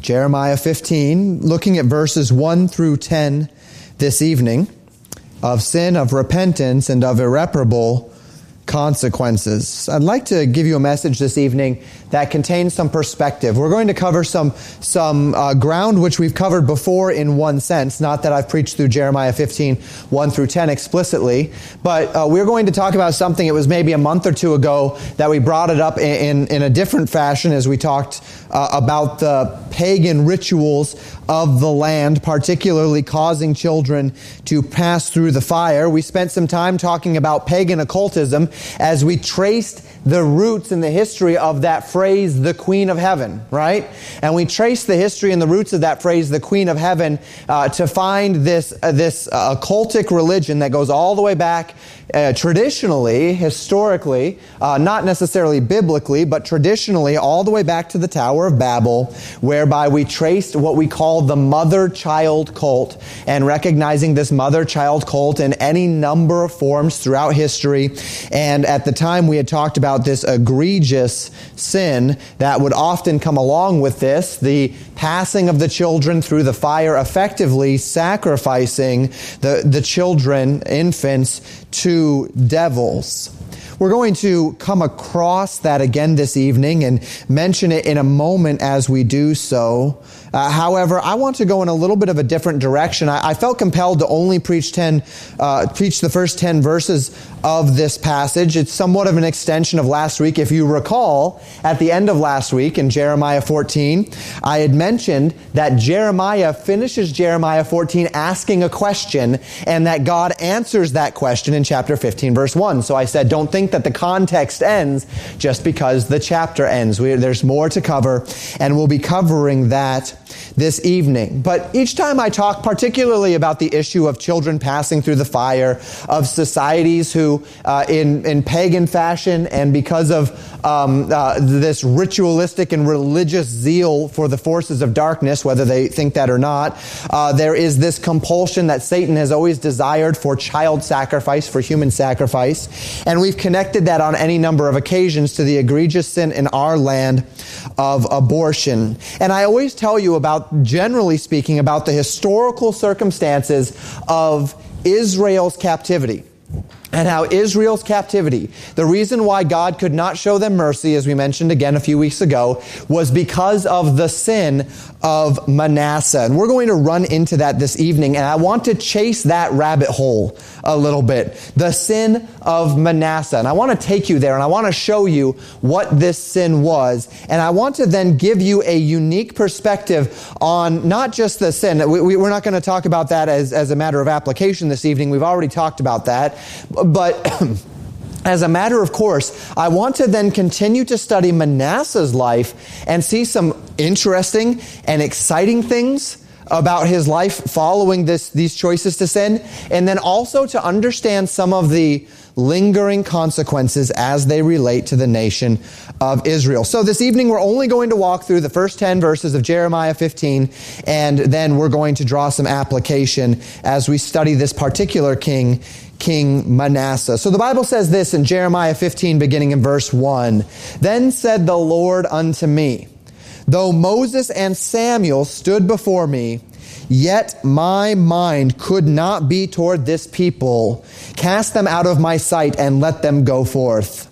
Jeremiah 15, looking at verses 1 through 10 this evening of sin, of repentance, and of irreparable consequences. I'd like to give you a message this evening that contains some perspective. We're going to cover some some uh, ground which we've covered before in one sense. Not that I've preached through Jeremiah 15, 1 through 10 explicitly, but uh, we're going to talk about something. It was maybe a month or two ago that we brought it up in, in, in a different fashion as we talked uh, about the pagan rituals of the land, particularly causing children to pass through the fire. We spent some time talking about pagan occultism as we traced the roots and the history of that phrase, the Queen of Heaven, right? And we traced the history and the roots of that phrase, the Queen of Heaven, uh, to find this, uh, this uh, occultic religion that goes all the way back uh, traditionally, historically, uh, not necessarily biblically, but traditionally, all the way back to the Tower of Babel, whereby we traced what we call the mother child cult, and recognizing this mother child cult in any number of forms throughout history. And at the time, we had talked about this egregious sin that would often come along with this the passing of the children through the fire, effectively sacrificing the, the children, infants, to devils. We're going to come across that again this evening and mention it in a moment as we do so. Uh, however, I want to go in a little bit of a different direction. I, I felt compelled to only preach ten, uh, preach the first ten verses of this passage. It's somewhat of an extension of last week. If you recall, at the end of last week in Jeremiah 14, I had mentioned that Jeremiah finishes Jeremiah 14 asking a question, and that God answers that question in chapter 15, verse 1. So I said, don't think that the context ends just because the chapter ends. We, there's more to cover, and we'll be covering that this evening. But each time I talk particularly about the issue of children passing through the fire, of societies who, uh, in, in pagan fashion and because of um, uh, this ritualistic and religious zeal for the forces of darkness, whether they think that or not, uh, there is this compulsion that Satan has always desired for child sacrifice, for human sacrifice. And we've connected that on any number of occasions to the egregious sin in our land of abortion. And I always tell you about, generally speaking, about the historical circumstances of Israel's captivity and how Israel's captivity, the reason why God could not show them mercy, as we mentioned again a few weeks ago, was because of the sin of Manasseh. And we're going to run into that this evening, and I want to chase that rabbit hole a little bit. The sin of Manasseh. And I want to take you there, and I want to show you what this sin was. And I want to then give you a unique perspective on not just the sin. We, are not going to talk about that as, as a matter of application this evening. We've already talked about that. But as a matter of course, I want to then continue to study Manasseh's life and see some interesting and exciting things about his life following this, these choices to sin, and then also to understand some of the lingering consequences as they relate to the nation of Israel. So this evening we're only going to walk through the first 10 verses of Jeremiah 15 and then we're going to draw some application as we study this particular king King Manasseh. So the Bible says this in Jeremiah 15 beginning in verse 1. Then said the Lord unto me, Though Moses and Samuel stood before me, Yet my mind could not be toward this people. Cast them out of my sight and let them go forth.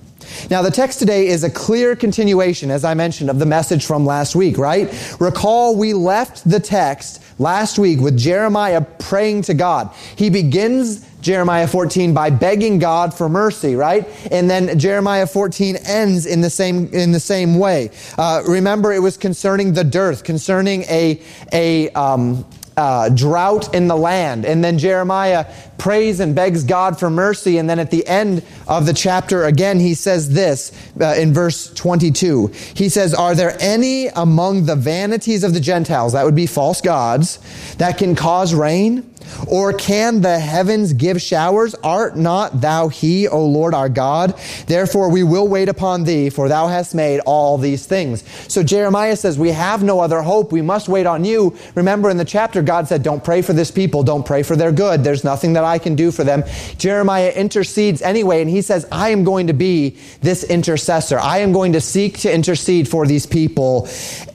Now, the text today is a clear continuation, as I mentioned, of the message from last week, right? Recall we left the text last week with Jeremiah praying to God. He begins Jeremiah 14 by begging God for mercy, right? And then Jeremiah 14 ends in the same in the same way. Uh, remember, it was concerning the dearth, concerning a a um, uh, drought in the land. And then Jeremiah prays and begs God for mercy. And then at the end of the chapter, again, he says this uh, in verse 22. He says, Are there any among the vanities of the Gentiles, that would be false gods, that can cause rain? Or can the heavens give showers? Art not thou he, O Lord our God? Therefore we will wait upon thee, for thou hast made all these things. So Jeremiah says, we have no other hope. We must wait on you. Remember in the chapter, God said, don't pray for this people. Don't pray for their good. There's nothing that I can do for them. Jeremiah intercedes anyway, and he says, I am going to be this intercessor. I am going to seek to intercede for these people.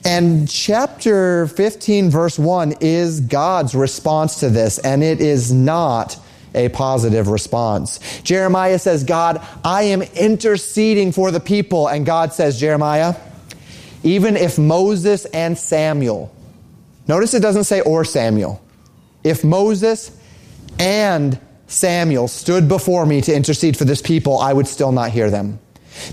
And chapter 15, verse 1 is God's response to this and it is not a positive response. Jeremiah says, God, I am interceding for the people. And God says, Jeremiah, even if Moses and Samuel, notice it doesn't say or Samuel, if Moses and Samuel stood before me to intercede for this people, I would still not hear them.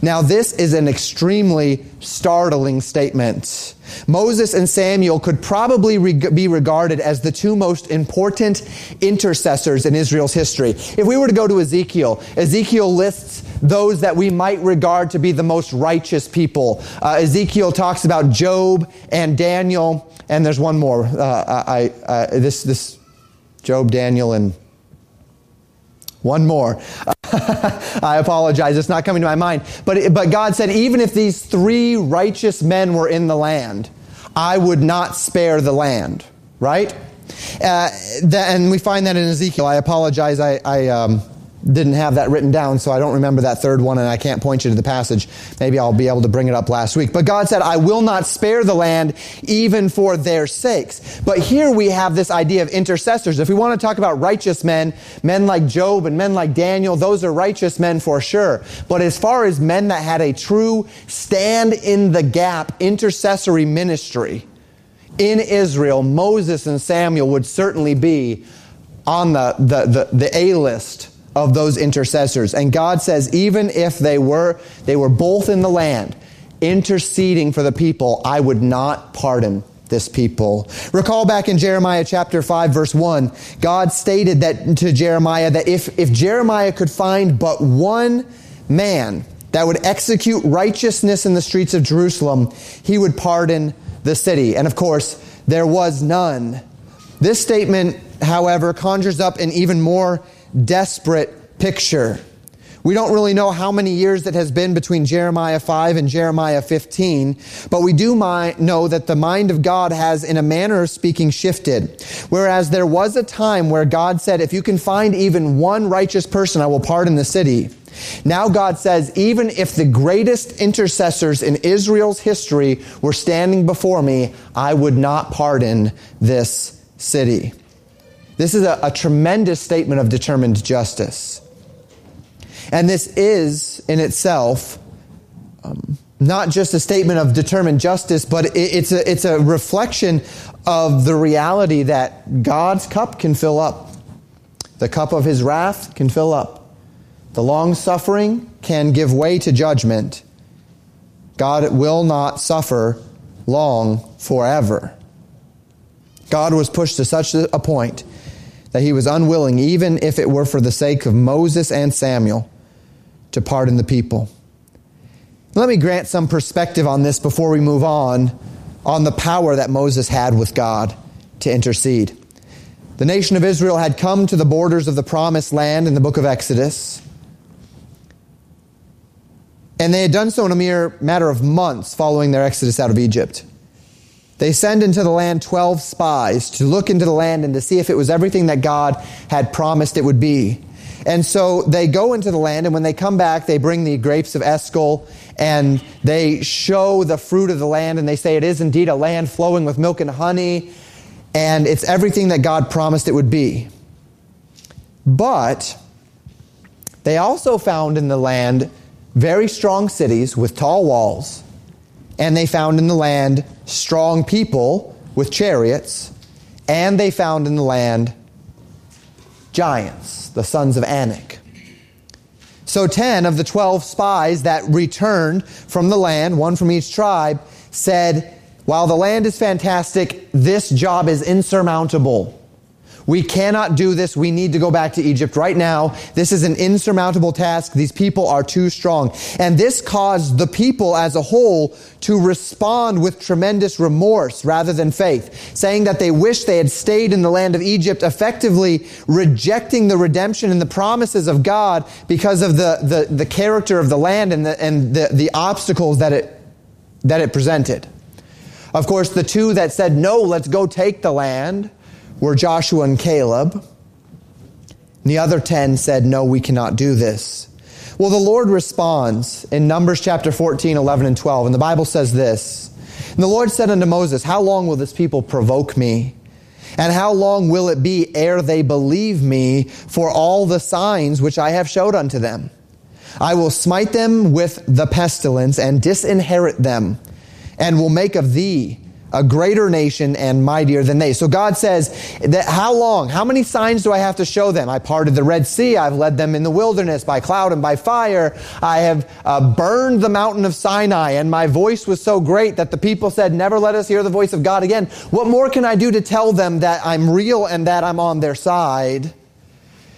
Now, this is an extremely startling statement. Moses and Samuel could probably be regarded as the two most important intercessors in Israel's history. If we were to go to Ezekiel, Ezekiel lists those that we might regard to be the most righteous people. Uh, Ezekiel talks about Job and Daniel, and there's one more. Uh, I, uh, this, this Job, Daniel, and one more. I apologize. It's not coming to my mind. But, but God said, even if these three righteous men were in the land, I would not spare the land. Right? Uh, that, and we find that in Ezekiel. I apologize. I, I um, didn't have that written down, so I don't remember that third one, and I can't point you to the passage. Maybe I'll be able to bring it up last week. But God said, I will not spare the land even for their sakes. But here we have this idea of intercessors. If we want to talk about righteous men, men like Job and men like Daniel, those are righteous men for sure. But as far as men that had a true stand in the gap intercessory ministry in Israel, Moses and Samuel would certainly be on the, the, the, the A list of those intercessors. And God says, even if they were, they were both in the land, interceding for the people, I would not pardon this people. Recall back in Jeremiah chapter 5 verse 1, God stated that to Jeremiah that if, if Jeremiah could find but one man that would execute righteousness in the streets of Jerusalem, he would pardon the city. And of course, there was none. This statement, however, conjures up an even more desperate picture. We don't really know how many years it has been between Jeremiah 5 and Jeremiah 15, but we do know that the mind of God has, in a manner of speaking, shifted. Whereas there was a time where God said, if you can find even one righteous person, I will pardon the city. Now God says, even if the greatest intercessors in Israel's history were standing before me, I would not pardon this city. This is a, a tremendous statement of determined justice. And this is, in itself, um, not just a statement of determined justice, but it, it's, a, it's a reflection of the reality that God's cup can fill up. The cup of his wrath can fill up. The long suffering can give way to judgment. God will not suffer long forever. God was pushed to such a point that he was unwilling, even if it were for the sake of Moses and Samuel, to pardon the people. Let me grant some perspective on this before we move on, on the power that Moses had with God to intercede. The nation of Israel had come to the borders of the promised land in the book of Exodus. And they had done so in a mere matter of months following their exodus out of Egypt. They send into the land 12 spies to look into the land and to see if it was everything that God had promised it would be. And so they go into the land, and when they come back, they bring the grapes of Eshcol and they show the fruit of the land, and they say it is indeed a land flowing with milk and honey, and it's everything that God promised it would be. But they also found in the land very strong cities with tall walls and they found in the land strong people with chariots, and they found in the land giants, the sons of Anak. So 10 of the 12 spies that returned from the land, one from each tribe, said, While the land is fantastic, this job is insurmountable. We cannot do this. We need to go back to Egypt right now. This is an insurmountable task. These people are too strong. And this caused the people as a whole to respond with tremendous remorse rather than faith, saying that they wish they had stayed in the land of Egypt, effectively rejecting the redemption and the promises of God because of the, the, the character of the land and the, and the, the obstacles that it, that it presented. Of course, the two that said, no, let's go take the land, were Joshua and Caleb. And the other 10 said, No, we cannot do this. Well, the Lord responds in Numbers chapter 14, 11, and 12. And the Bible says this And the Lord said unto Moses, How long will this people provoke me? And how long will it be ere they believe me for all the signs which I have showed unto them? I will smite them with the pestilence and disinherit them, and will make of thee a greater nation and mightier than they. So God says that how long, how many signs do I have to show them? I parted the Red Sea. I've led them in the wilderness by cloud and by fire. I have uh, burned the mountain of Sinai and my voice was so great that the people said, never let us hear the voice of God again. What more can I do to tell them that I'm real and that I'm on their side?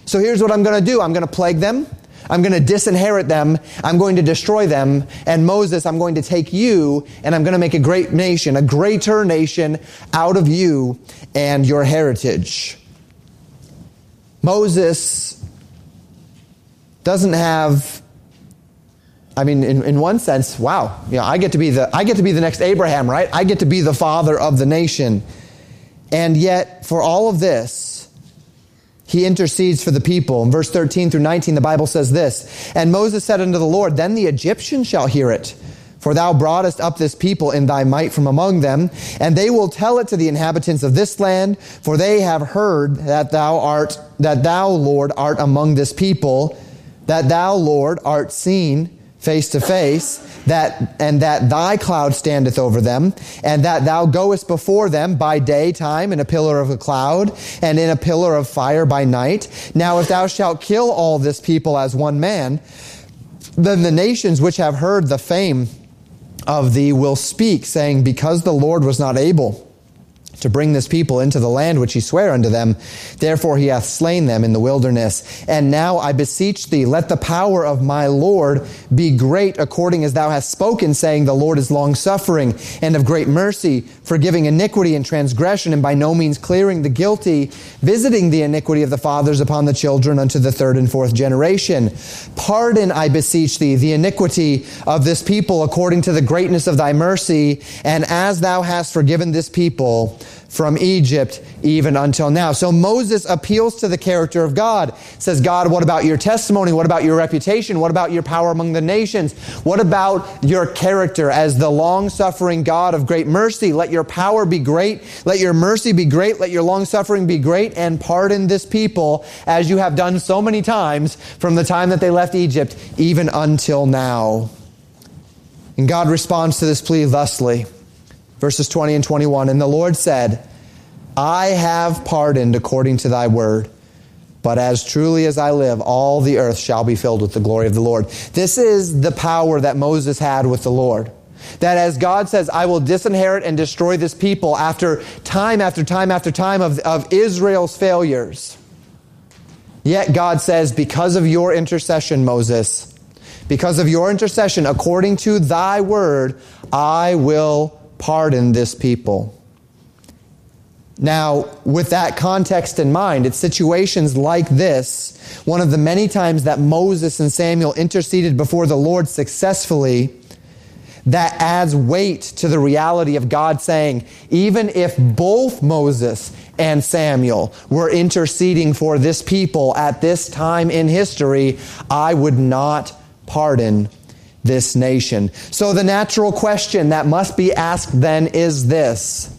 So here's what I'm going to do. I'm going to plague them. I'm going to disinherit them. I'm going to destroy them. And Moses, I'm going to take you and I'm going to make a great nation, a greater nation out of you and your heritage. Moses doesn't have I mean, in, in one sense, wow, you know, I get to be the I get to be the next Abraham, right? I get to be the father of the nation. And yet, for all of this, he intercedes for the people. In verse 13 through 19, the Bible says this And Moses said unto the Lord, Then the Egyptians shall hear it. For thou broughtest up this people in thy might from among them, and they will tell it to the inhabitants of this land, for they have heard that thou art, that thou, Lord, art among this people, that thou, Lord, art seen face to face, that, and that thy cloud standeth over them, and that thou goest before them by daytime in a pillar of a cloud, and in a pillar of fire by night. Now if thou shalt kill all this people as one man, then the nations which have heard the fame of thee will speak, saying, Because the Lord was not able to bring this people into the land which he sware unto them. Therefore he hath slain them in the wilderness. And now I beseech thee, let the power of my Lord be great according as thou hast spoken, saying, The Lord is long suffering and of great mercy, forgiving iniquity and transgression, and by no means clearing the guilty, visiting the iniquity of the fathers upon the children unto the third and fourth generation. Pardon, I beseech thee, the iniquity of this people according to the greatness of thy mercy, and as thou hast forgiven this people, from Egypt even until now. So Moses appeals to the character of God. Says, God, what about your testimony? What about your reputation? What about your power among the nations? What about your character as the long suffering God of great mercy? Let your power be great. Let your mercy be great. Let your long suffering be great and pardon this people as you have done so many times from the time that they left Egypt even until now. And God responds to this plea thusly verses 20 and 21. And the Lord said, I have pardoned according to thy word. But as truly as I live, all the earth shall be filled with the glory of the Lord. This is the power that Moses had with the Lord. That as God says, I will disinherit and destroy this people after time after time after time of, of Israel's failures. Yet God says, because of your intercession, Moses, because of your intercession, according to thy word, I will pardon this people. Now, with that context in mind, it's situations like this, one of the many times that Moses and Samuel interceded before the Lord successfully, that adds weight to the reality of God saying, even if both Moses and Samuel were interceding for this people at this time in history, I would not pardon this nation. So the natural question that must be asked then is this.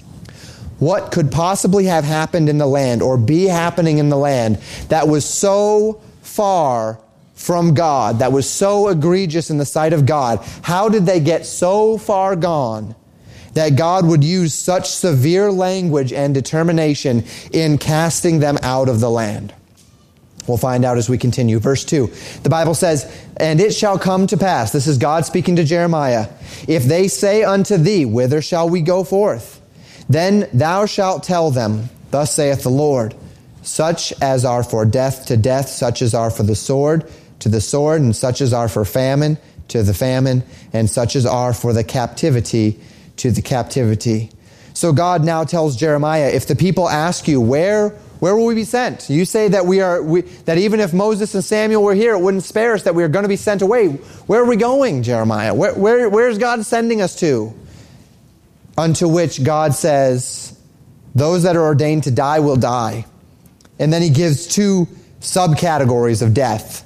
What could possibly have happened in the land or be happening in the land that was so far from God, that was so egregious in the sight of God? How did they get so far gone that God would use such severe language and determination in casting them out of the land? We'll find out as we continue. Verse 2. The Bible says, And it shall come to pass, this is God speaking to Jeremiah, if they say unto thee, Whither shall we go forth? Then thou shalt tell them, Thus saith the Lord, such as are for death to death, such as are for the sword to the sword, and such as are for famine to the famine, and such as are for the captivity to the captivity. So God now tells Jeremiah, if the people ask you, where, where will we be sent? You say that we are, we, that even if Moses and Samuel were here, it wouldn't spare us, that we are going to be sent away. Where are we going, Jeremiah? Where, where, where's God sending us to? Unto which God says, those that are ordained to die will die. And then he gives two subcategories of death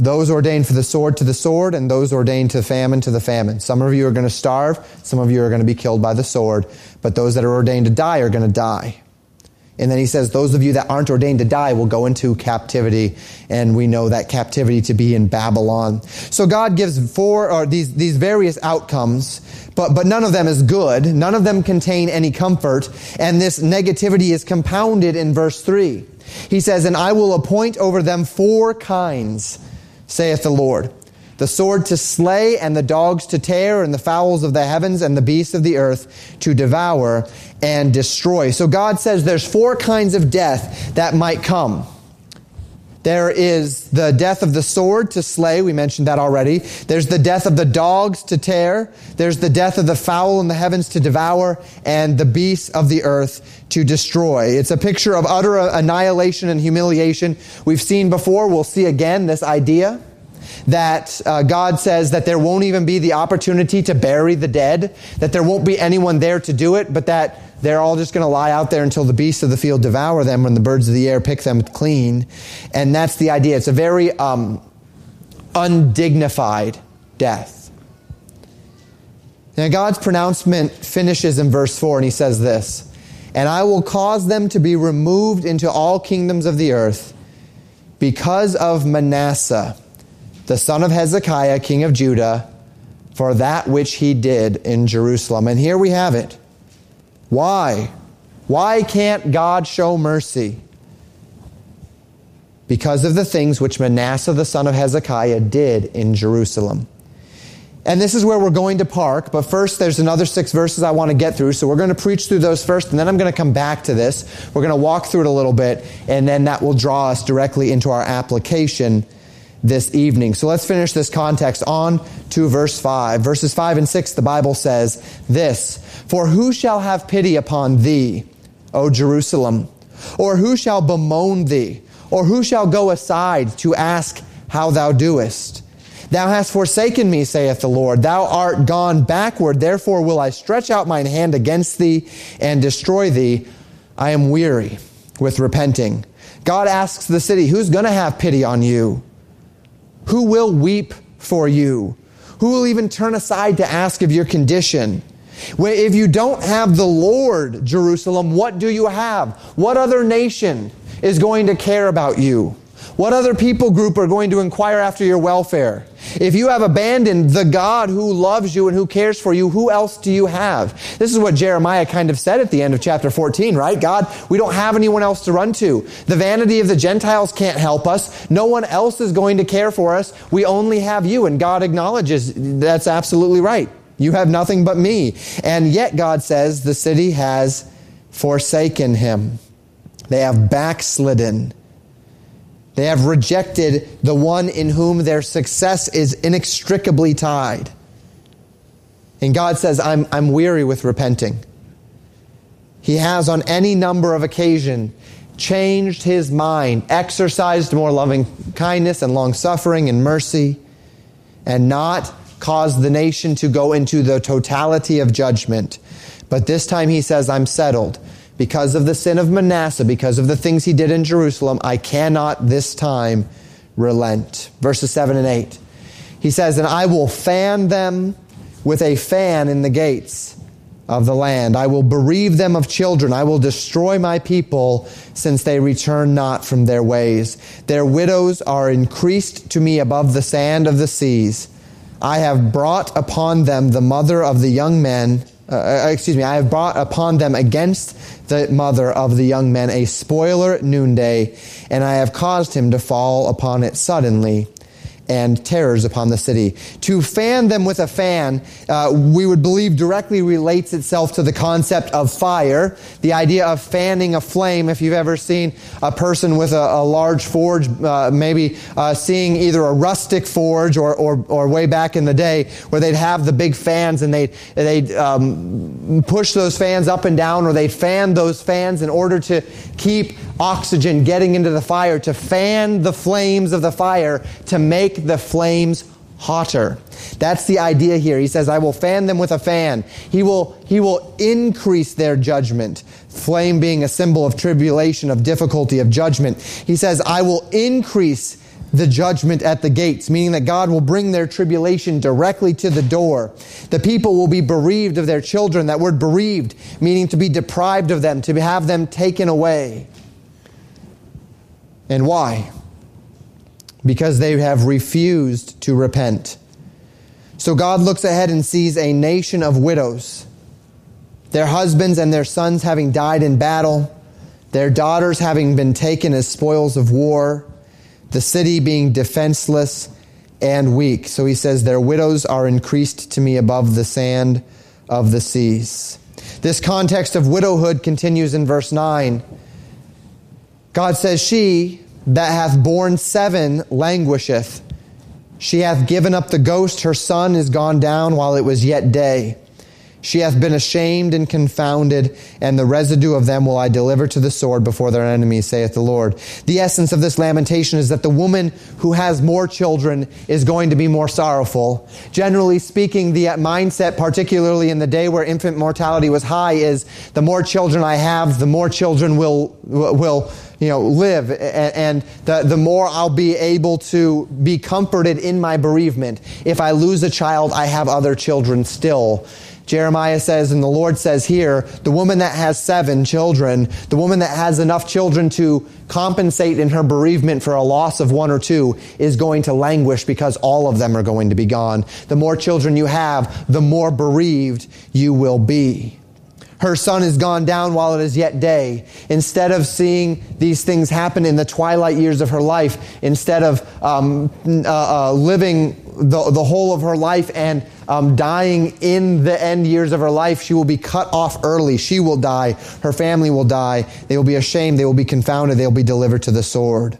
those ordained for the sword to the sword, and those ordained to famine to the famine. Some of you are going to starve, some of you are going to be killed by the sword, but those that are ordained to die are going to die. And then he says, those of you that aren't ordained to die will go into captivity, and we know that captivity to be in Babylon. So God gives four, or these, these various outcomes, but, but none of them is good. None of them contain any comfort, and this negativity is compounded in verse 3. He says, And I will appoint over them four kinds saith the Lord. The sword to slay, and the dogs to tear, and the fowls of the heavens, and the beasts of the earth to devour and destroy. So God says there's four kinds of death that might come. There is the death of the sword to slay. We mentioned that already. There's the death of the dogs to tear. There's the death of the fowl in the heavens to devour and the beasts of the earth to destroy. It's a picture of utter annihilation and humiliation. We've seen before. We'll see again this idea that uh, God says that there won't even be the opportunity to bury the dead, that there won't be anyone there to do it, but that they're all just going to lie out there until the beasts of the field devour them when the birds of the air pick them clean. And that's the idea. It's a very um, undignified death. Now, God's pronouncement finishes in verse 4, and he says this And I will cause them to be removed into all kingdoms of the earth because of Manasseh, the son of Hezekiah, king of Judah, for that which he did in Jerusalem. And here we have it. Why? Why can't God show mercy? Because of the things which Manasseh the son of Hezekiah did in Jerusalem. And this is where we're going to park, but first there's another six verses I want to get through. So we're going to preach through those first, and then I'm going to come back to this. We're going to walk through it a little bit, and then that will draw us directly into our application this evening. So let's finish this context on to verse 5. Verses 5 and 6, the Bible says this For who shall have pity upon thee, O Jerusalem? Or who shall bemoan thee? Or who shall go aside to ask how thou doest? Thou hast forsaken me, saith the Lord. Thou art gone backward. Therefore will I stretch out mine hand against thee and destroy thee. I am weary with repenting. God asks the city, Who's going to have pity on you? Who will weep for you? Who will even turn aside to ask of your condition? If you don't have the Lord, Jerusalem, what do you have? What other nation is going to care about you? What other people group are going to inquire after your welfare? If you have abandoned the God who loves you and who cares for you, who else do you have? This is what Jeremiah kind of said at the end of chapter 14, right? God, we don't have anyone else to run to. The vanity of the Gentiles can't help us. No one else is going to care for us. We only have you. And God acknowledges that's absolutely right. You have nothing but me. And yet God says the city has forsaken him. They have backslidden. They have rejected the one in whom their success is inextricably tied. And God says, I'm, I'm weary with repenting. He has on any number of occasions changed his mind, exercised more loving kindness and long suffering and mercy, and not caused the nation to go into the totality of judgment. But this time he says, I'm settled because of the sin of Manasseh, because of the things he did in Jerusalem, I cannot this time relent. Verses 7 and 8. He says, And I will fan them with a fan in the gates of the land. I will bereave them of children. I will destroy my people since they return not from their ways. Their widows are increased to me above the sand of the seas. I have brought upon them the mother of the young men uh, uh, excuse me, I have brought upon them against the mother of the young men a spoiler at noonday, and I have caused him to fall upon it suddenly and terrors upon the city. To fan them with a fan, uh, we would believe directly relates itself to the concept of fire, the idea of fanning a flame. If you've ever seen a person with a, a large forge, uh, maybe uh, seeing either a rustic forge or, or, or, way back in the day where they'd have the big fans and they'd, they'd um, push those fans up and down or they'd fan those fans in order to keep oxygen getting into the fire, to fan the flames of the fire, to make the flames hotter. That's the idea here. He says, I will fan them with a fan. He will, he will increase their judgment. Flame being a symbol of tribulation, of difficulty, of judgment. He says, I will increase the judgment at the gates, meaning that God will bring their tribulation directly to the door. The people will be bereaved of their children. That word bereaved, meaning to be deprived of them, to have them taken away. And why? Because they have refused to repent. So God looks ahead and sees a nation of widows, their husbands and their sons having died in battle, their daughters having been taken as spoils of war, the city being defenseless and weak. So he says, Their widows are increased to me above the sand of the seas. This context of widowhood continues in verse 9. God says, She that hath borne seven languisheth. She hath given up the ghost, her son is gone down while it was yet day. She hath been ashamed and confounded, and the residue of them will I deliver to the sword before their enemies, saith the Lord. The essence of this lamentation is that the woman who has more children is going to be more sorrowful. Generally speaking, the mindset, particularly in the day where infant mortality was high, is the more children I have, the more children will, will, you know, live, and the, the more I'll be able to be comforted in my bereavement. If I lose a child, I have other children still. Jeremiah says, and the Lord says here, the woman that has seven children, the woman that has enough children to compensate in her bereavement for a loss of one or two is going to languish because all of them are going to be gone. The more children you have, the more bereaved you will be her son is gone down while it is yet day. Instead of seeing these things happen in the twilight years of her life, instead of um, uh, uh, living the, the whole of her life and um, dying in the end years of her life, she will be cut off early. She will die. Her family will die. They will be ashamed. They will be confounded. They will be delivered to the sword.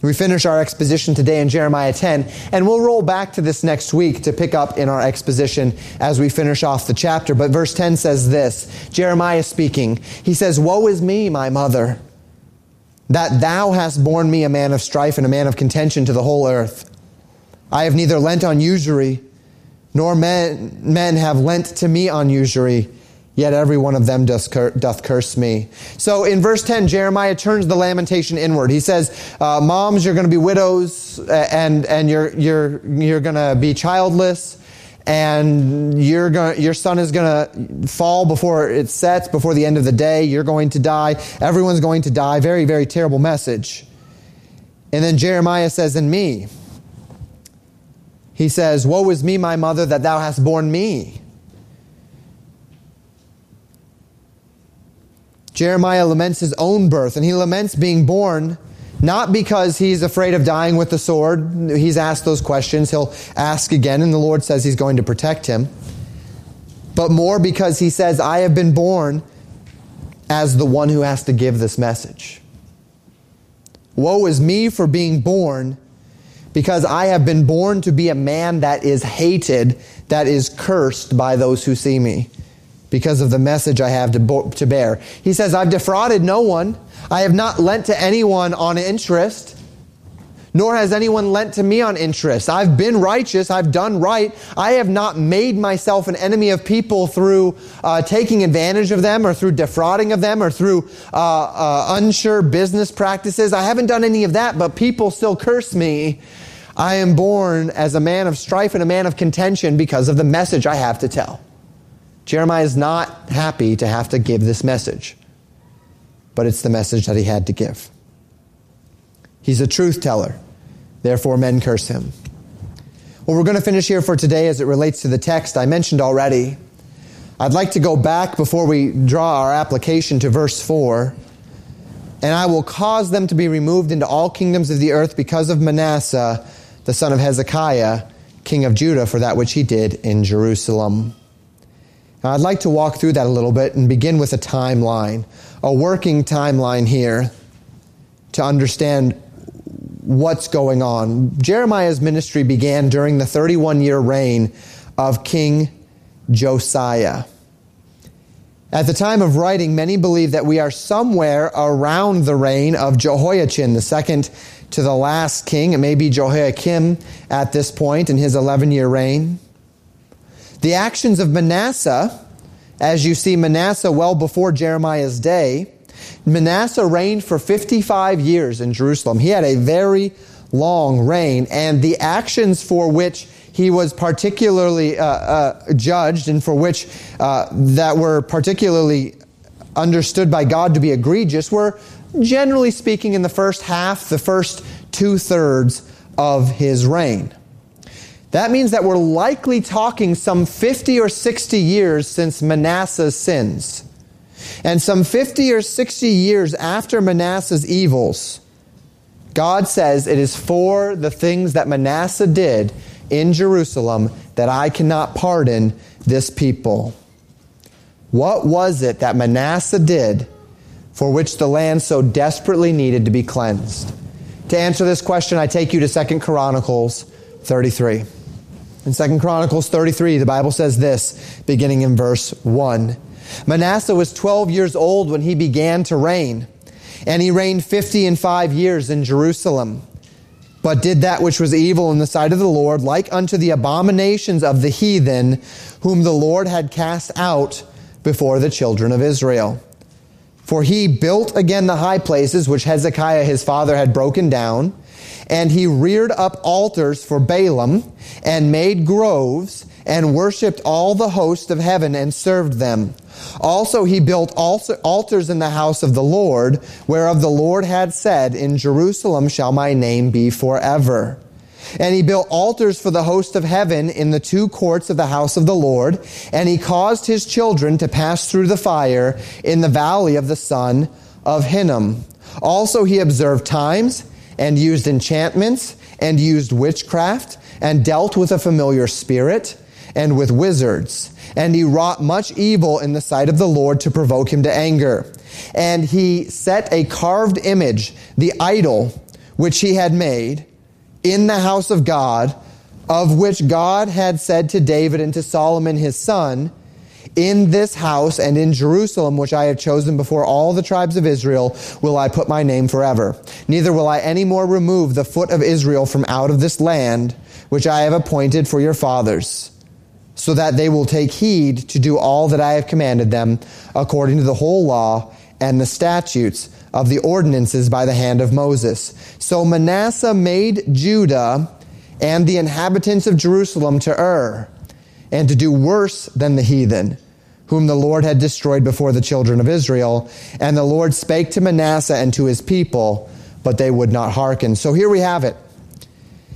We finish our exposition today in Jeremiah 10, and we'll roll back to this next week to pick up in our exposition as we finish off the chapter. But verse 10 says this Jeremiah speaking, he says, Woe is me, my mother, that thou hast borne me a man of strife and a man of contention to the whole earth. I have neither lent on usury, nor men, men have lent to me on usury yet every one of them doth, cur- doth curse me. So in verse 10, Jeremiah turns the lamentation inward. He says, uh, Moms, you're going to be widows, and, and you're, you're, you're going to be childless, and going your son is going to fall before it sets, before the end of the day. You're going to die. Everyone's going to die. Very, very terrible message. And then Jeremiah says, In me, he says, Woe is me, my mother, that thou hast borne me. Jeremiah laments his own birth, and he laments being born not because he's afraid of dying with the sword. He's asked those questions. He'll ask again, and the Lord says he's going to protect him. But more because he says, I have been born as the one who has to give this message. Woe is me for being born because I have been born to be a man that is hated, that is cursed by those who see me because of the message I have to, to bear. He says, I've defrauded no one. I have not lent to anyone on interest, nor has anyone lent to me on interest. I've been righteous. I've done right. I have not made myself an enemy of people through uh, taking advantage of them or through defrauding of them or through uh, uh, unsure business practices. I haven't done any of that, but people still curse me. I am born as a man of strife and a man of contention because of the message I have to tell. Jeremiah is not happy to have to give this message, but it's the message that he had to give. He's a truth teller, therefore, men curse him. Well, we're going to finish here for today as it relates to the text I mentioned already. I'd like to go back before we draw our application to verse 4 and I will cause them to be removed into all kingdoms of the earth because of Manasseh, the son of Hezekiah, king of Judah, for that which he did in Jerusalem. Now, I'd like to walk through that a little bit and begin with a timeline, a working timeline here to understand what's going on. Jeremiah's ministry began during the 31 year reign of King Josiah. At the time of writing, many believe that we are somewhere around the reign of Jehoiachin, the second to the last king. It may be Jehoiakim at this point in his 11 year reign. The actions of Manasseh, as you see Manasseh well before Jeremiah's day, Manasseh reigned for 55 years in Jerusalem. He had a very long reign, and the actions for which he was particularly uh, uh, judged and for which uh, that were particularly understood by God to be egregious were, generally speaking, in the first half, the first two thirds of his reign. That means that we're likely talking some 50 or 60 years since Manasseh's sins. And some 50 or 60 years after Manasseh's evils, God says it is for the things that Manasseh did in Jerusalem that I cannot pardon this people. What was it that Manasseh did for which the land so desperately needed to be cleansed? To answer this question, I take you to 2 Chronicles 33. In 2 Chronicles 33, the Bible says this, beginning in verse 1. Manasseh was 12 years old when he began to reign, and he reigned 50 and 5 years in Jerusalem but did that which was evil in the sight of the Lord, like unto the abominations of the heathen, whom the Lord had cast out before the children of Israel. For he built again the high places which Hezekiah his father had broken down, and he reared up altars for Baalim, and made groves, and worshipped all the host of heaven, and served them. Also, he built altars in the house of the Lord, whereof the Lord had said, In Jerusalem shall my name be forever. And he built altars for the host of heaven in the two courts of the house of the Lord, and he caused his children to pass through the fire in the valley of the son of Hinnom. Also, he observed times and used enchantments and used witchcraft and dealt with a familiar spirit and with wizards and he wrought much evil in the sight of the Lord to provoke him to anger. And he set a carved image, the idol, which he had made in the house of God, of which God had said to David and to Solomon his son, in this house and in Jerusalem, which I have chosen before all the tribes of Israel, will I put my name forever. Neither will I any more remove the foot of Israel from out of this land, which I have appointed for your fathers so that they will take heed to do all that I have commanded them according to the whole law and the statutes of the ordinances by the hand of Moses. So Manasseh made Judah and the inhabitants of Jerusalem to err and to do worse than the heathen, whom the Lord had destroyed before the children of Israel. And the Lord spake to Manasseh and to his people, but they would not hearken. So here we have it.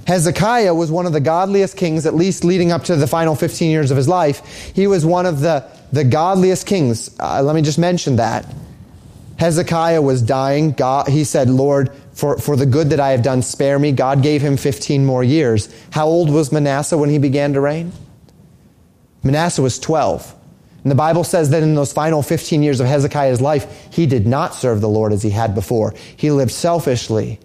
Hezekiah was one of the godliest kings, at least leading up to the final 15 years of his life. He was one of the, the godliest kings. Uh, let me just mention that. Hezekiah was dying. God, he said, Lord, for, for the good that I have done, spare me. God gave him 15 more years. How old was Manasseh when he began to reign? Manasseh was 12. And the Bible says that in those final 15 years of Hezekiah's life, he did not serve the Lord as he had before. He lived selfishly.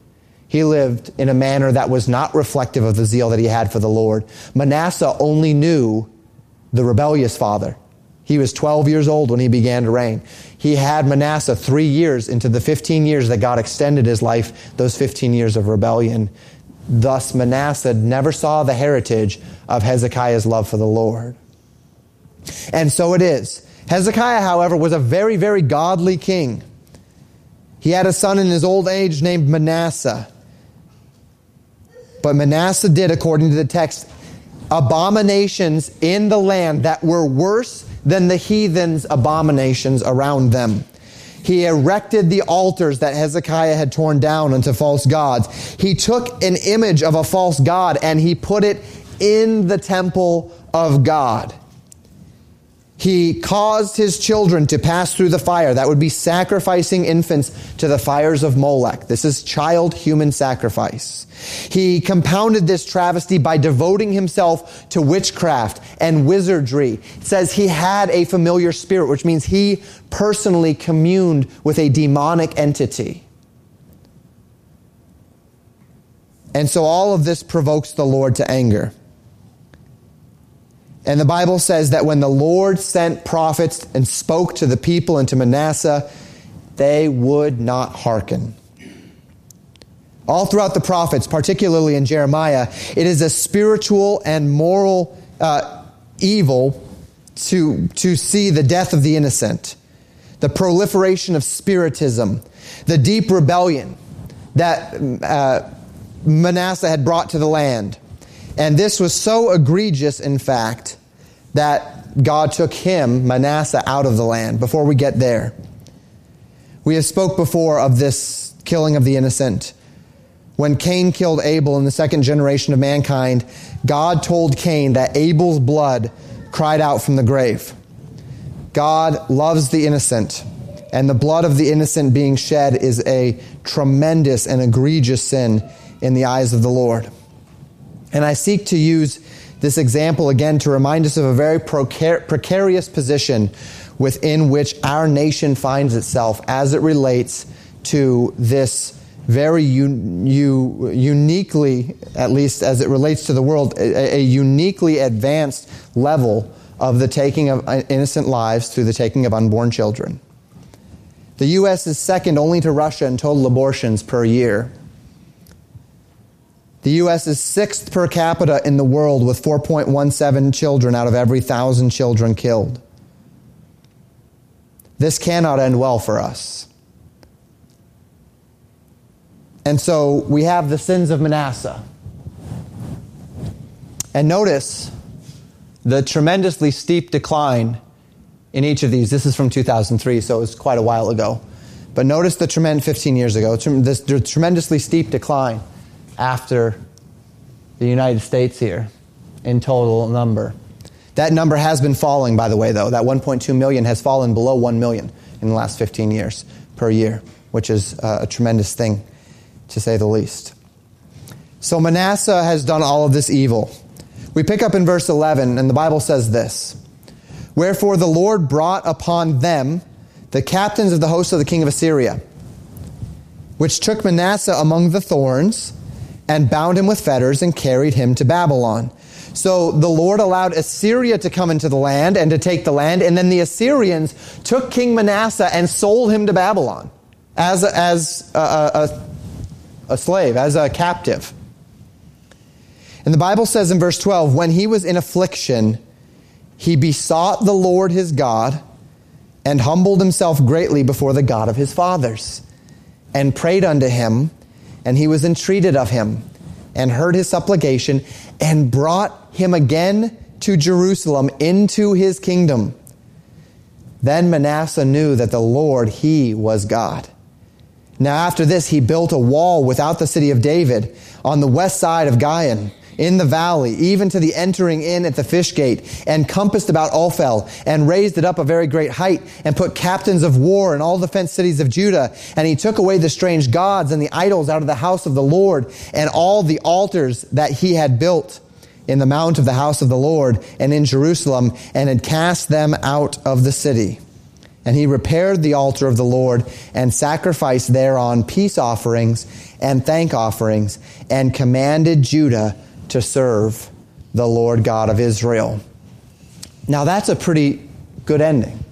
He lived in a manner that was not reflective of the zeal that he had for the Lord. Manasseh only knew the rebellious father. He was 12 years old when he began to reign. He had Manasseh three years into the 15 years that God extended his life, those 15 years of rebellion. Thus, Manasseh never saw the heritage of Hezekiah's love for the Lord. And so it is. Hezekiah, however, was a very, very godly king. He had a son in his old age named Manasseh. But Manasseh did, according to the text, abominations in the land that were worse than the heathen's abominations around them. He erected the altars that Hezekiah had torn down unto false gods. He took an image of a false god and he put it in the temple of God. He caused his children to pass through the fire. That would be sacrificing infants to the fires of Molech. This is child human sacrifice. He compounded this travesty by devoting himself to witchcraft and wizardry. It says he had a familiar spirit, which means he personally communed with a demonic entity. And so all of this provokes the Lord to anger. And the Bible says that when the Lord sent prophets and spoke to the people and to Manasseh, they would not hearken. All throughout the prophets, particularly in Jeremiah, it is a spiritual and moral uh, evil to, to see the death of the innocent, the proliferation of spiritism, the deep rebellion that uh, Manasseh had brought to the land. And this was so egregious, in fact, that God took him, Manasseh, out of the land. Before we get there, we have spoke before of this killing of the innocent. When Cain killed Abel in the second generation of mankind, God told Cain that Abel's blood cried out from the grave. God loves the innocent, and the blood of the innocent being shed is a tremendous and egregious sin in the eyes of the Lord. And I seek to use this example again to remind us of a very precarious position within which our nation finds itself as it relates to this very un- u- uniquely, at least as it relates to the world, a, a uniquely advanced level of the taking of uh, innocent lives through the taking of unborn children. The U.S. is second only to Russia in total abortions per year. The U.S. is sixth per capita in the world with 4.17 children out of every thousand children killed. This cannot end well for us. And so we have the sins of Manasseh. And notice the tremendously steep decline in each of these. This is from 2003, so it was quite a while ago. But notice the tremendous 15 years ago, this tremendously steep decline after the United States here in total number. That number has been falling, by the way, though. That 1.2 million has fallen below 1 million in the last 15 years per year, which is uh, a tremendous thing, to say the least. So Manasseh has done all of this evil. We pick up in verse 11, and the Bible says this Wherefore the Lord brought upon them the captains of the host of the king of Assyria, which took Manasseh among the thorns and bound him with fetters and carried him to Babylon. So the Lord allowed Assyria to come into the land and to take the land, and then the Assyrians took King Manasseh and sold him to Babylon as a, as a, a, a slave, as a captive. And the Bible says in verse 12, when he was in affliction, he besought the Lord his God and humbled himself greatly before the God of his fathers and prayed unto him and he was entreated of him, and heard his supplication, and brought him again to Jerusalem into his kingdom. Then Manasseh knew that the Lord, he was God. Now after this, he built a wall without the city of David on the west side of Gihon in the valley, even to the entering in at the fish gate, and compassed about Ophel, and raised it up a very great height, and put captains of war in all the fenced cities of Judah. And he took away the strange gods and the idols out of the house of the Lord, and all the altars that he had built in the mount of the house of the Lord and in Jerusalem, and had cast them out of the city. And he repaired the altar of the Lord and sacrificed thereon peace offerings and thank offerings, and commanded Judah to serve the Lord God of Israel. Now, that's a pretty good ending.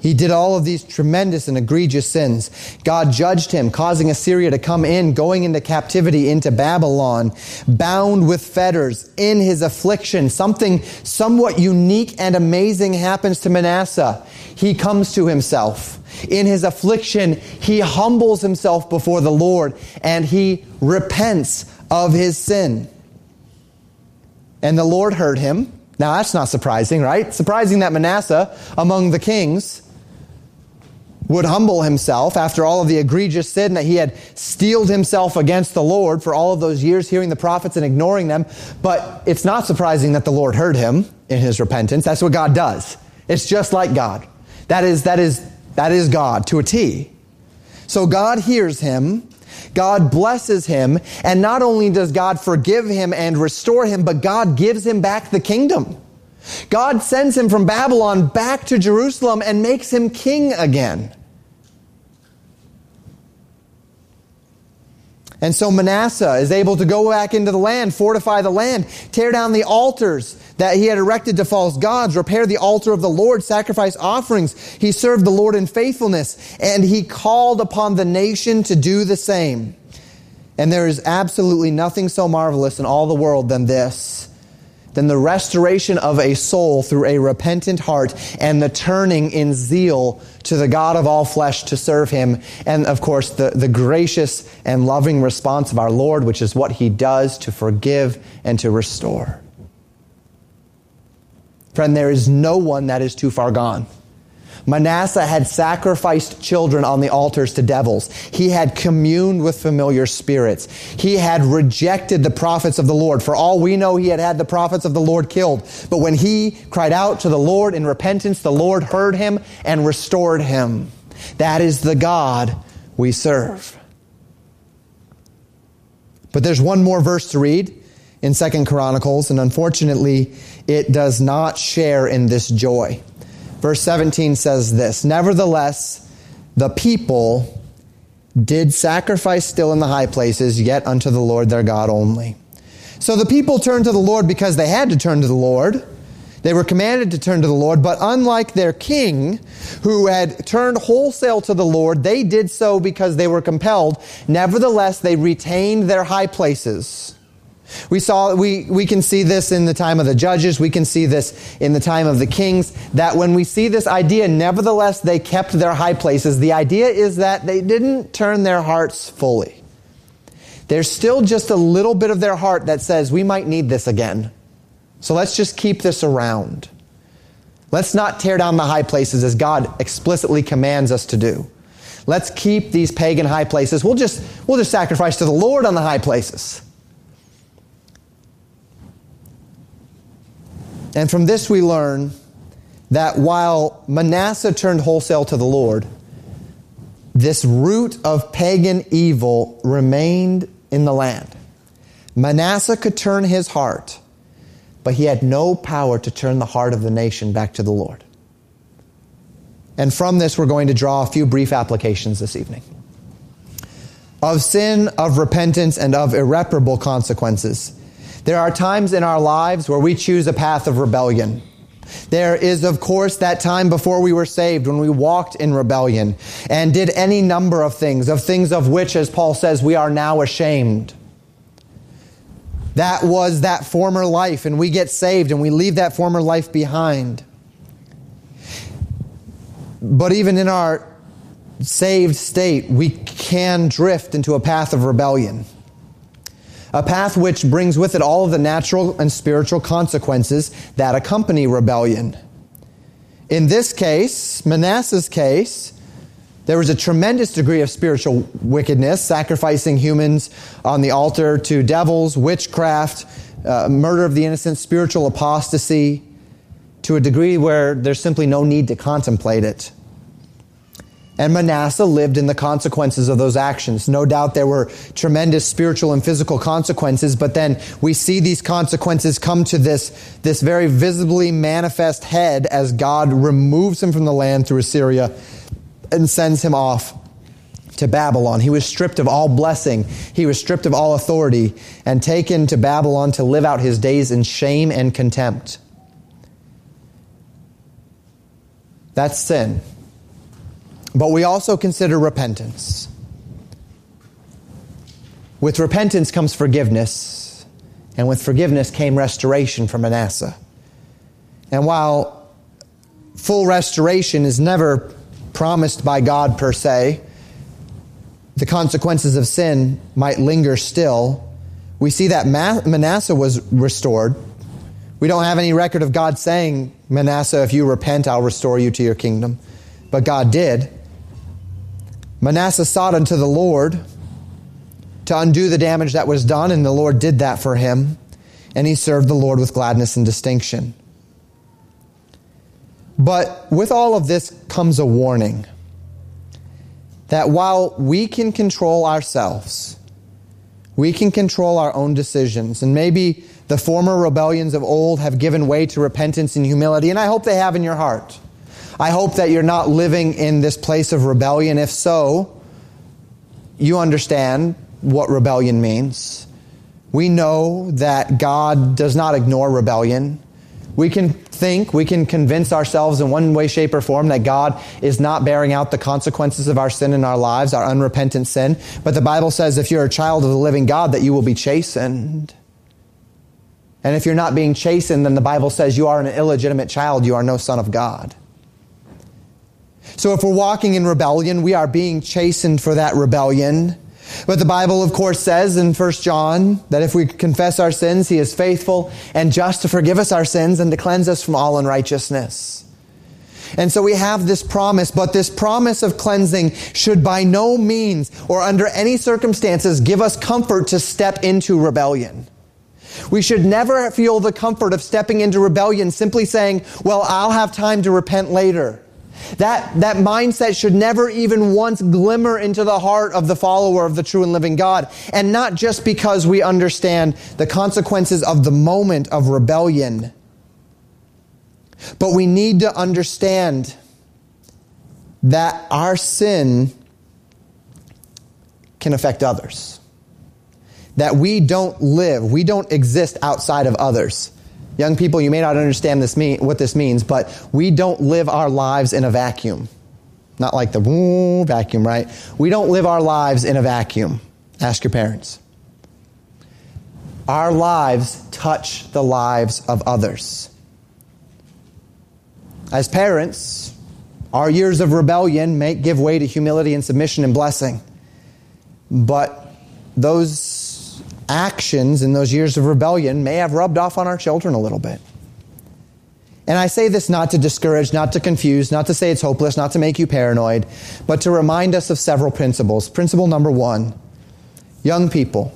He did all of these tremendous and egregious sins. God judged him, causing Assyria to come in, going into captivity into Babylon, bound with fetters in his affliction. Something somewhat unique and amazing happens to Manasseh. He comes to himself. In his affliction, he humbles himself before the Lord and he repents of his sin. And the Lord heard him. Now that's not surprising, right? Surprising that Manasseh, among the kings, would humble himself after all of the egregious sin that he had steeled himself against the Lord for all of those years, hearing the prophets and ignoring them. But it's not surprising that the Lord heard him. in his repentance. That's what God does. It's just like God. That is, that is, that is God to a T. So God hears him. God blesses him. And not only does God forgive him and restore him, but God gives him back the kingdom. God sends him from Babylon back to Jerusalem and makes him king again. And so Manasseh is able to go back into the land, fortify the land, tear down the altars that he had erected to false gods, repair the altar of the Lord, sacrifice offerings. He served the Lord in faithfulness, and he called upon the nation to do the same. And there is absolutely nothing so marvelous in all the world than this than the restoration of a soul through a repentant heart and the turning in zeal to the God of all flesh to serve him. And of course, the, the gracious and loving response of our Lord, which is what he does to forgive and to restore. Friend, there is no one that is too far gone. Manasseh had sacrificed children on the altars to devils. He had communed with familiar spirits. He had rejected the prophets of the Lord. For all we know, he had had the prophets of the Lord killed. But when he cried out to the Lord in repentance, the Lord heard him and restored him. That is the God we serve. But there's one more verse to read in Second Chronicles, and unfortunately, it does not share in this joy. Verse 17 says this Nevertheless, the people did sacrifice still in the high places, yet unto the Lord their God only. So the people turned to the Lord because they had to turn to the Lord. They were commanded to turn to the Lord, but unlike their king, who had turned wholesale to the Lord, they did so because they were compelled. Nevertheless, they retained their high places. We saw, we, we can see this in the time of the judges. We can see this in the time of the kings. That when we see this idea, nevertheless, they kept their high places. The idea is that they didn't turn their hearts fully. There's still just a little bit of their heart that says, we might need this again. So let's just keep this around. Let's not tear down the high places as God explicitly commands us to do. Let's keep these pagan high places. We'll just, we'll just sacrifice to the Lord on the high places. And from this we learn that while Manasseh turned wholesale to the Lord, this root of pagan evil remained in the land. Manasseh could turn his heart, but he had no power to turn the heart of the nation back to the Lord. And from this, we're going to draw a few brief applications this evening. Of sin, of repentance, and of irreparable consequences. There are times in our lives where we choose a path of rebellion. There is, of course, that time before we were saved when we walked in rebellion and did any number of things, of things of which, as Paul says, we are now ashamed. That was that former life, and we get saved and we leave that former life behind. But even in our saved state, we can drift into a path of rebellion a path which brings with it all of the natural and spiritual consequences that accompany rebellion. In this case, Manasseh's case, there was a tremendous degree of spiritual wickedness, sacrificing humans on the altar to devils, witchcraft, uh, murder of the innocent, spiritual apostasy, to a degree where there's simply no need to contemplate it. And Manasseh lived in the consequences of those actions. No doubt there were tremendous spiritual and physical consequences, but then we see these consequences come to this, this very visibly manifest head as God removes him from the land through Assyria and sends him off to Babylon. He was stripped of all blessing. He was stripped of all authority and taken to Babylon to live out his days in shame and contempt. That's sin. But we also consider repentance. With repentance comes forgiveness, and with forgiveness came restoration for Manasseh. And while full restoration is never promised by God per se, the consequences of sin might linger still. We see that Manasseh was restored. We don't have any record of God saying, Manasseh, if you repent, I'll restore you to your kingdom. But God did. Manasseh sought unto the Lord to undo the damage that was done, and the Lord did that for him, and he served the Lord with gladness and distinction. But with all of this comes a warning that while we can control ourselves, we can control our own decisions, and maybe the former rebellions of old have given way to repentance and humility, and I hope they have in your heart. I hope that you're not living in this place of rebellion. If so, you understand what rebellion means. We know that God does not ignore rebellion. We can think, we can convince ourselves in one way, shape, or form that God is not bearing out the consequences of our sin in our lives, our unrepentant sin. But the Bible says if you're a child of the living God, that you will be chastened. And if you're not being chastened, then the Bible says you are an illegitimate child, you are no son of God. So if we're walking in rebellion, we are being chastened for that rebellion. But the Bible, of course, says in 1 John that if we confess our sins, He is faithful and just to forgive us our sins and to cleanse us from all unrighteousness. And so we have this promise, but this promise of cleansing should by no means or under any circumstances give us comfort to step into rebellion. We should never feel the comfort of stepping into rebellion simply saying, well, I'll have time to repent later. That, that mindset should never even once glimmer into the heart of the follower of the true and living God. And not just because we understand the consequences of the moment of rebellion, but we need to understand that our sin can affect others. That we don't live, we don't exist outside of others. Young people, you may not understand this mean, what this means, but we don't live our lives in a vacuum. Not like the woo vacuum, right? We don't live our lives in a vacuum. Ask your parents. Our lives touch the lives of others. As parents, our years of rebellion may give way to humility and submission and blessing. But those actions in those years of rebellion may have rubbed off on our children a little bit. And I say this not to discourage, not to confuse, not to say it's hopeless, not to make you paranoid, but to remind us of several principles. Principle number one young people,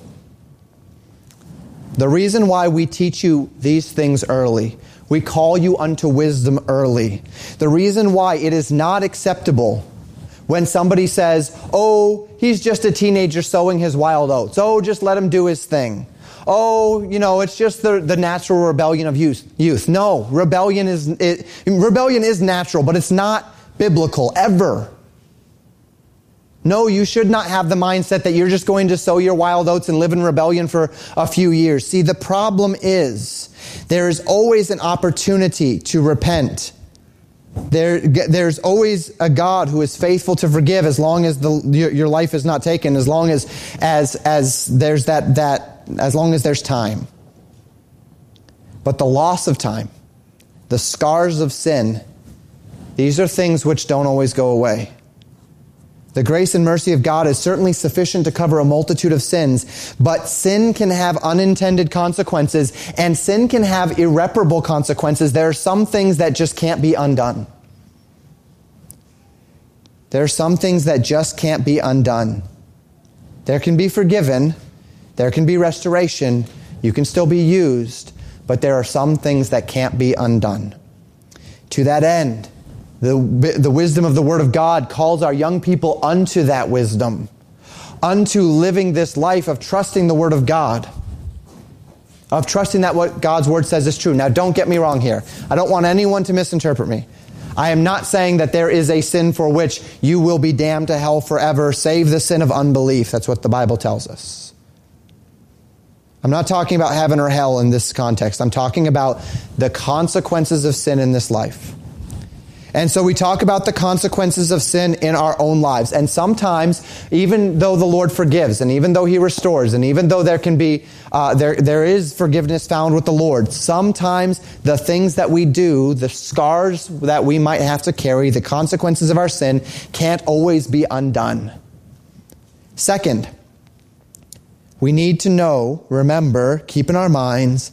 the reason why we teach you these things early, we call you unto wisdom early, the reason why it is not acceptable when somebody says, oh, he's just a teenager sowing his wild oats. Oh, just let him do his thing. Oh, you know, it's just the, the natural rebellion of youth. youth. No, rebellion is, it, rebellion is natural, but it's not biblical ever. No, you should not have the mindset that you're just going to sow your wild oats and live in rebellion for a few years. See, the problem is there is always an opportunity to repent there, there's always a God who is faithful to forgive as long as the, your, your life is not taken, as long as, as, as there's that, that, as long as there's time. But the loss of time, the scars of sin, these are things which don't always go away. The grace and mercy of God is certainly sufficient to cover a multitude of sins, but sin can have unintended consequences and sin can have irreparable consequences. There are some things that just can't be undone. There are some things that just can't be undone. There can be forgiven, there can be restoration, you can still be used, but there are some things that can't be undone. To that end, the, the wisdom of the Word of God calls our young people unto that wisdom, unto living this life of trusting the Word of God, of trusting that what God's Word says is true. Now, don't get me wrong here. I don't want anyone to misinterpret me. I am not saying that there is a sin for which you will be damned to hell forever, save the sin of unbelief. That's what the Bible tells us. I'm not talking about heaven or hell in this context. I'm talking about the consequences of sin in this life. And so we talk about the consequences of sin in our own lives. And sometimes, even though the Lord forgives, and even though He restores, and even though there can be, uh, there, there is forgiveness found with the Lord, sometimes the things that we do, the scars that we might have to carry, the consequences of our sin, can't always be undone. Second, we need to know, remember, keep in our minds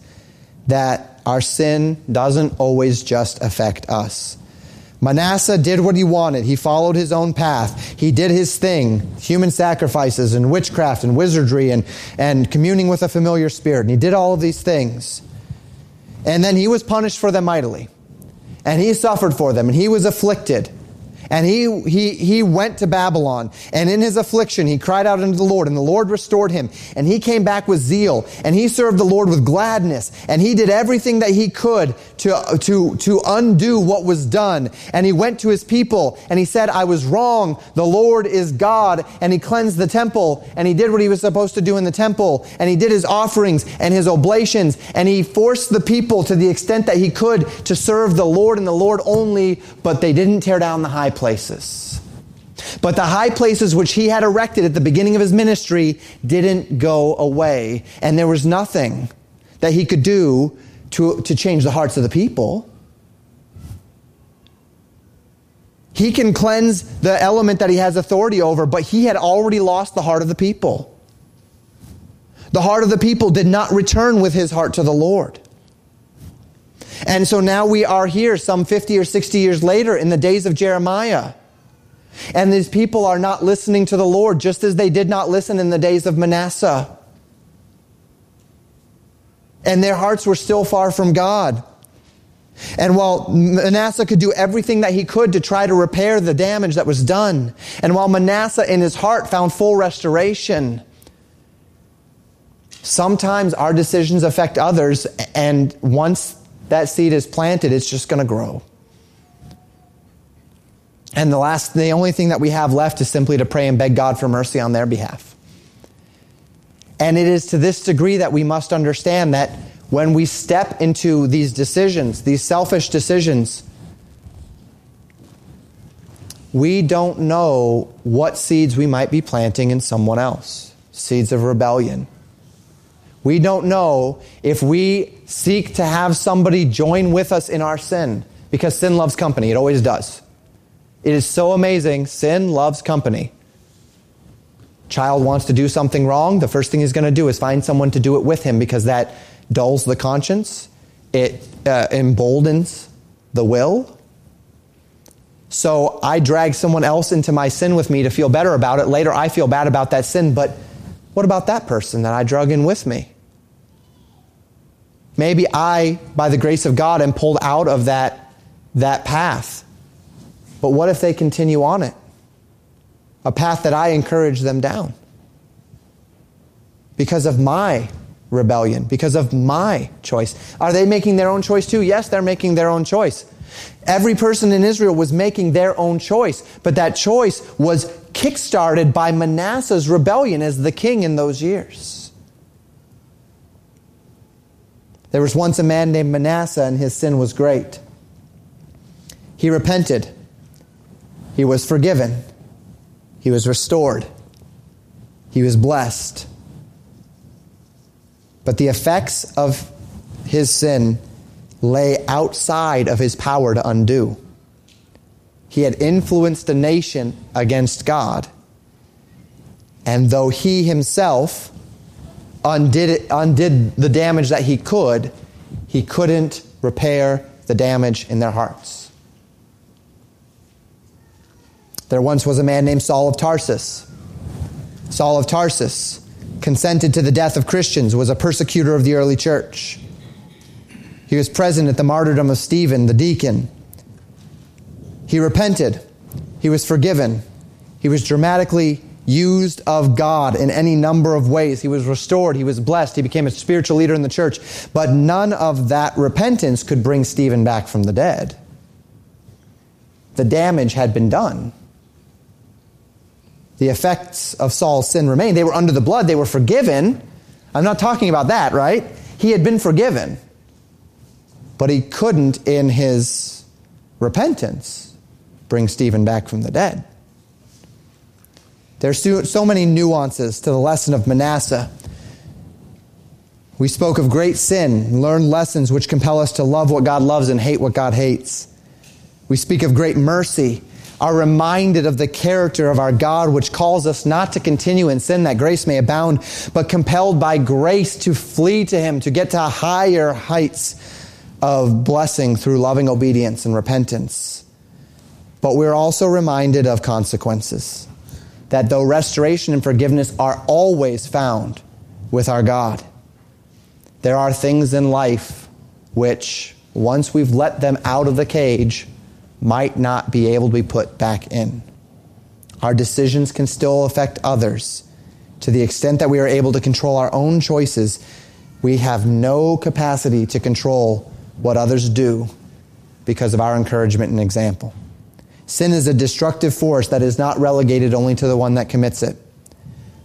that our sin doesn't always just affect us. Manasseh did what he wanted. He followed his own path. He did his thing, human sacrifices and witchcraft and wizardry and, and communing with a familiar spirit. And he did all of these things. And then he was punished for them mightily. and he suffered for them, and he was afflicted. And he, he, he went to Babylon, and in his affliction, he cried out unto the Lord, and the Lord restored him. And he came back with zeal, and he served the Lord with gladness, and he did everything that he could to, to, to undo what was done. And he went to his people, and he said, I was wrong. The Lord is God. And he cleansed the temple, and he did what he was supposed to do in the temple, and he did his offerings and his oblations, and he forced the people to the extent that he could to serve the Lord and the Lord only, but they didn't tear down the high places. But the high places which he had erected at the beginning of his ministry didn't go away. And there was nothing that he could do to, to change the hearts of the people. He can cleanse the element that he has authority over, but he had already lost the heart of the people. The heart of the people did not return with his heart to the Lord. And so now we are here some 50 or 60 years later in the days of Jeremiah. And these people are not listening to the Lord just as they did not listen in the days of Manasseh. And their hearts were still far from God. And while Manasseh could do everything that he could to try to repair the damage that was done, and while Manasseh in his heart found full restoration, sometimes our decisions affect others, and once that seed is planted, it's just going to grow. And the last, the only thing that we have left is simply to pray and beg God for mercy on their behalf. And it is to this degree that we must understand that when we step into these decisions, these selfish decisions, we don't know what seeds we might be planting in someone else. Seeds of rebellion, we don't know if we seek to have somebody join with us in our sin because sin loves company. It always does. It is so amazing. Sin loves company. Child wants to do something wrong. The first thing he's going to do is find someone to do it with him because that dulls the conscience. It uh, emboldens the will. So I drag someone else into my sin with me to feel better about it. Later, I feel bad about that sin, but what about that person that I drug in with me? Maybe I, by the grace of God, am pulled out of that, that path. But what if they continue on it? A path that I encourage them down. Because of my rebellion, because of my choice. Are they making their own choice too? Yes, they're making their own choice. Every person in Israel was making their own choice, but that choice was kickstarted by Manasseh's rebellion as the king in those years. There was once a man named Manasseh, and his sin was great. He repented, he was forgiven, he was restored, he was blessed. But the effects of his sin lay outside of his power to undo. He had influenced a nation against God. And though he himself undid, it, undid the damage that he could, he couldn't repair the damage in their hearts. There once was a man named Saul of Tarsus. Saul of Tarsus consented to the death of Christians, was a persecutor of the early church. He was present at the martyrdom of Stephen, the deacon. He repented. He was forgiven. He was dramatically used of God in any number of ways. He was restored. He was blessed. He became a spiritual leader in the church. But none of that repentance could bring Stephen back from the dead. The damage had been done. The effects of Saul's sin remained. They were under the blood. They were forgiven. I'm not talking about that, right? He had been forgiven but he couldn't, in his repentance, bring Stephen back from the dead. There's so many nuances to the lesson of Manasseh. We spoke of great sin, learned lessons which compel us to love what God loves and hate what God hates. We speak of great mercy, are reminded of the character of our God, which calls us not to continue in sin that grace may abound, but compelled by grace to flee to Him, to get to higher heights of blessing through loving obedience and repentance. But we're also reminded of consequences. That though restoration and forgiveness are always found with our God, there are things in life which once we've let them out of the cage, might not be able to be put back in. Our decisions can still affect others. To the extent that we are able to control our own choices, we have no capacity to control what others do because of our encouragement and example. Sin is a destructive force that is not relegated only to the one that commits it.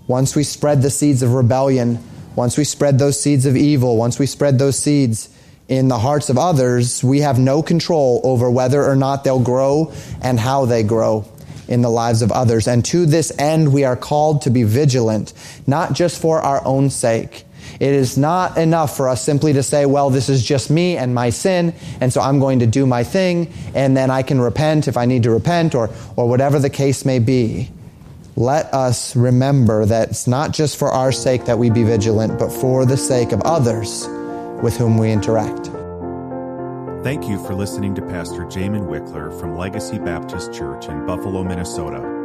Once we spread the seeds of rebellion, once we spread those seeds of evil, once we spread those seeds in the hearts of others, we have no control over whether or not they'll grow and how they grow in the lives of others. And to this end, we are called to be vigilant, not just for our own sake. It is not enough for us simply to say, well, this is just me and my sin, and so I'm going to do my thing, and then I can repent if I need to repent, or, or whatever the case may be. Let us remember that it's not just for our sake that we be vigilant, but for the sake of others with whom we interact. Thank you for listening to Pastor Jamin Wickler from Legacy Baptist Church in Buffalo, Minnesota.